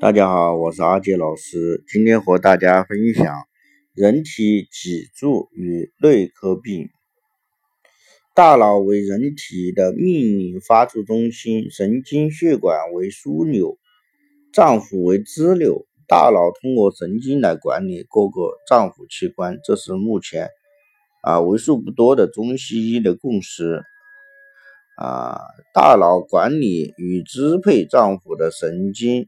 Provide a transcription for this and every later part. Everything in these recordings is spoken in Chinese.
大家好，我是阿杰老师，今天和大家分享人体脊柱与内科病。大脑为人体的命令发出中心，神经血管为枢纽，脏腑为支流。大脑通过神经来管理各个脏腑器官，这是目前啊为数不多的中西医的共识。啊，大脑管理与支配脏腑的神经。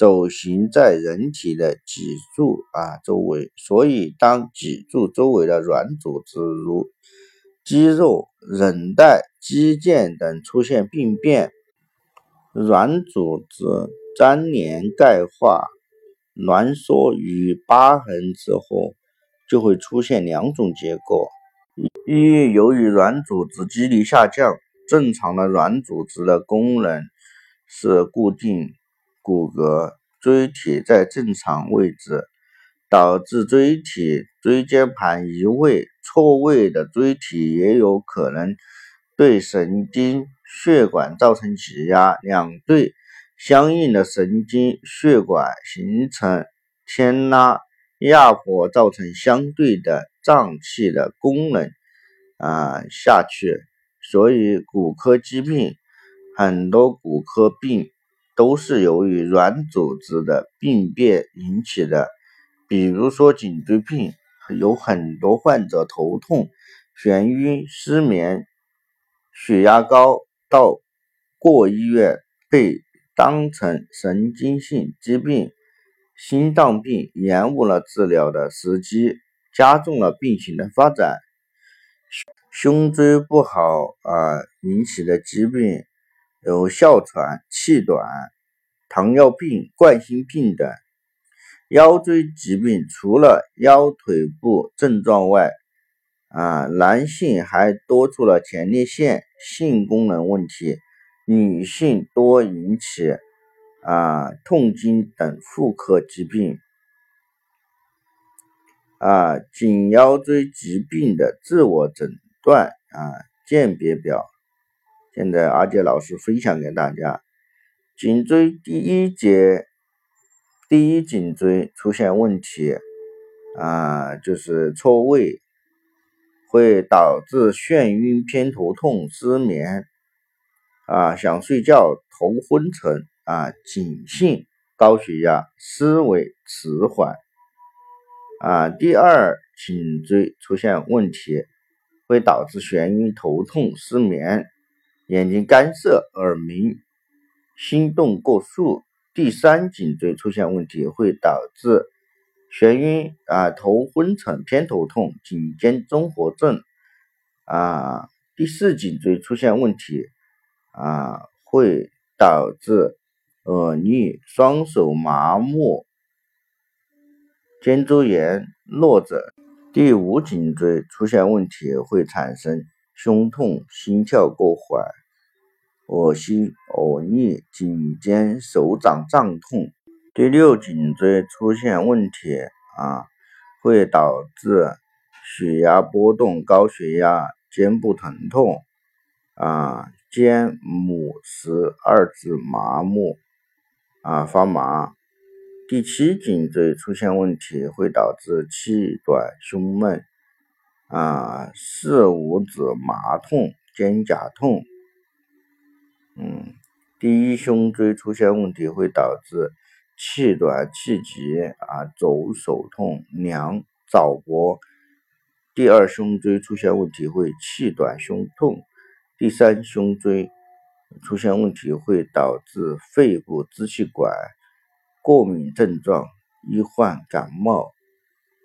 走行在人体的脊柱啊周围，所以当脊柱周围的软组织如肌肉、韧带、肌腱等出现病变，软组织粘连、钙化、挛缩与疤痕之后，就会出现两种结果：一，由于软组织肌力下降，正常的软组织的功能是固定。骨骼椎体在正常位置，导致椎体椎间盘移位。错位的椎体也有可能对神经血管造成挤压，两对相应的神经血管形成牵拉压迫，造成相对的脏器的功能啊下去。所以骨科疾病很多骨科病。都是由于软组织的病变引起的，比如说颈椎病，有很多患者头痛、眩晕、失眠、血压高，到过医院被当成神经性疾病、心脏病，延误了治疗的时机，加重了病情的发展。胸椎不好啊引起的疾病。有哮喘、气短、糖尿病、冠心病等腰椎疾病。除了腰腿部症状外，啊，男性还多出了前列腺、性功能问题；女性多引起啊痛经等妇科疾病。啊，颈腰椎疾病的自我诊断啊鉴别表。现在阿杰老师分享给大家：颈椎第一节第一颈椎出现问题啊，就是错位，会导致眩晕、偏头痛、失眠啊，想睡觉、头昏沉啊，颈性高血压、思维迟缓啊。第二颈椎出现问题，会导致眩晕、头痛、失眠。眼睛干涩、耳鸣、心动过速。第三颈椎出现问题，会导致眩晕啊、头昏沉、偏头痛、颈肩综合症啊。第四颈椎出现问题啊，会导致耳逆、双手麻木、肩周炎、落枕。第五颈椎出现问题，会产生胸痛、心跳过缓。恶心、呕逆、颈肩、手掌胀痛。第六颈椎出现问题啊，会导致血压波动、高血压、肩部疼痛啊，肩母十二指麻木啊发麻。第七颈椎出现问题，会导致气短、胸闷啊，四五指麻痛、肩胛痛。嗯，第一胸椎出现问题会导致气短、气急啊，肘手痛、凉、早搏。第二胸椎出现问题会气短、胸痛。第三胸椎出现问题会导致肺部支气管过敏症状，易患感冒。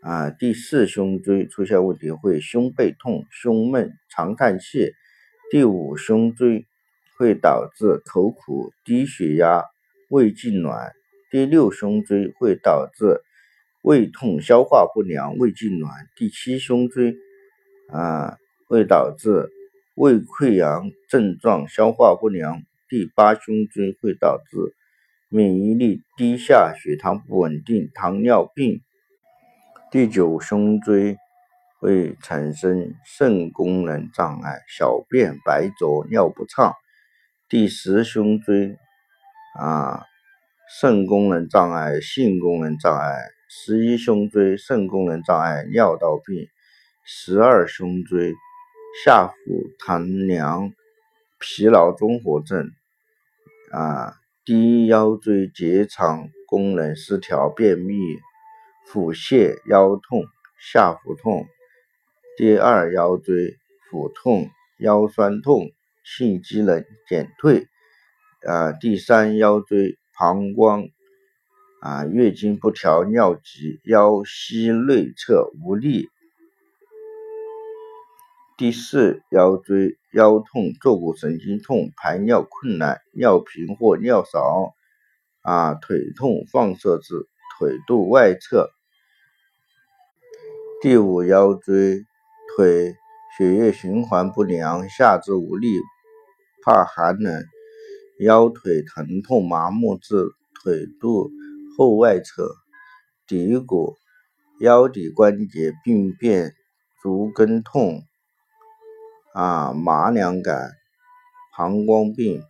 啊，第四胸椎出现问题会胸背痛、胸闷、常叹气。第五胸椎。会导致口苦、低血压、胃痉挛。第六胸椎会导致胃痛、消化不良、胃痉挛。第七胸椎啊会导致胃溃疡症状、消化不良。第八胸椎会导致免疫力低下、血糖不稳定、糖尿病。第九胸椎会产生肾功能障碍、小便白浊、尿不畅。第十胸椎啊肾功能障碍、性功能障碍。十一胸椎肾功能障碍、尿道病。十二胸椎下腹疼凉、疲劳综合症。啊，第一腰椎结肠功能失调、便秘、腹泻、腰痛、下腹痛；第二腰椎腹痛、腰酸痛、性机能减退；啊，第三腰椎膀胱啊月经不调、尿急、腰膝内侧无力；第四腰椎腰痛、坐骨神经痛、排尿困难、尿频或尿少。啊，腿痛放射至腿肚外侧。第五腰椎腿血液循环不良，下肢无力，怕寒冷，腰腿疼痛麻木至腿肚后外侧。骶骨腰骶关节病变，足跟痛，啊麻凉感，膀胱病。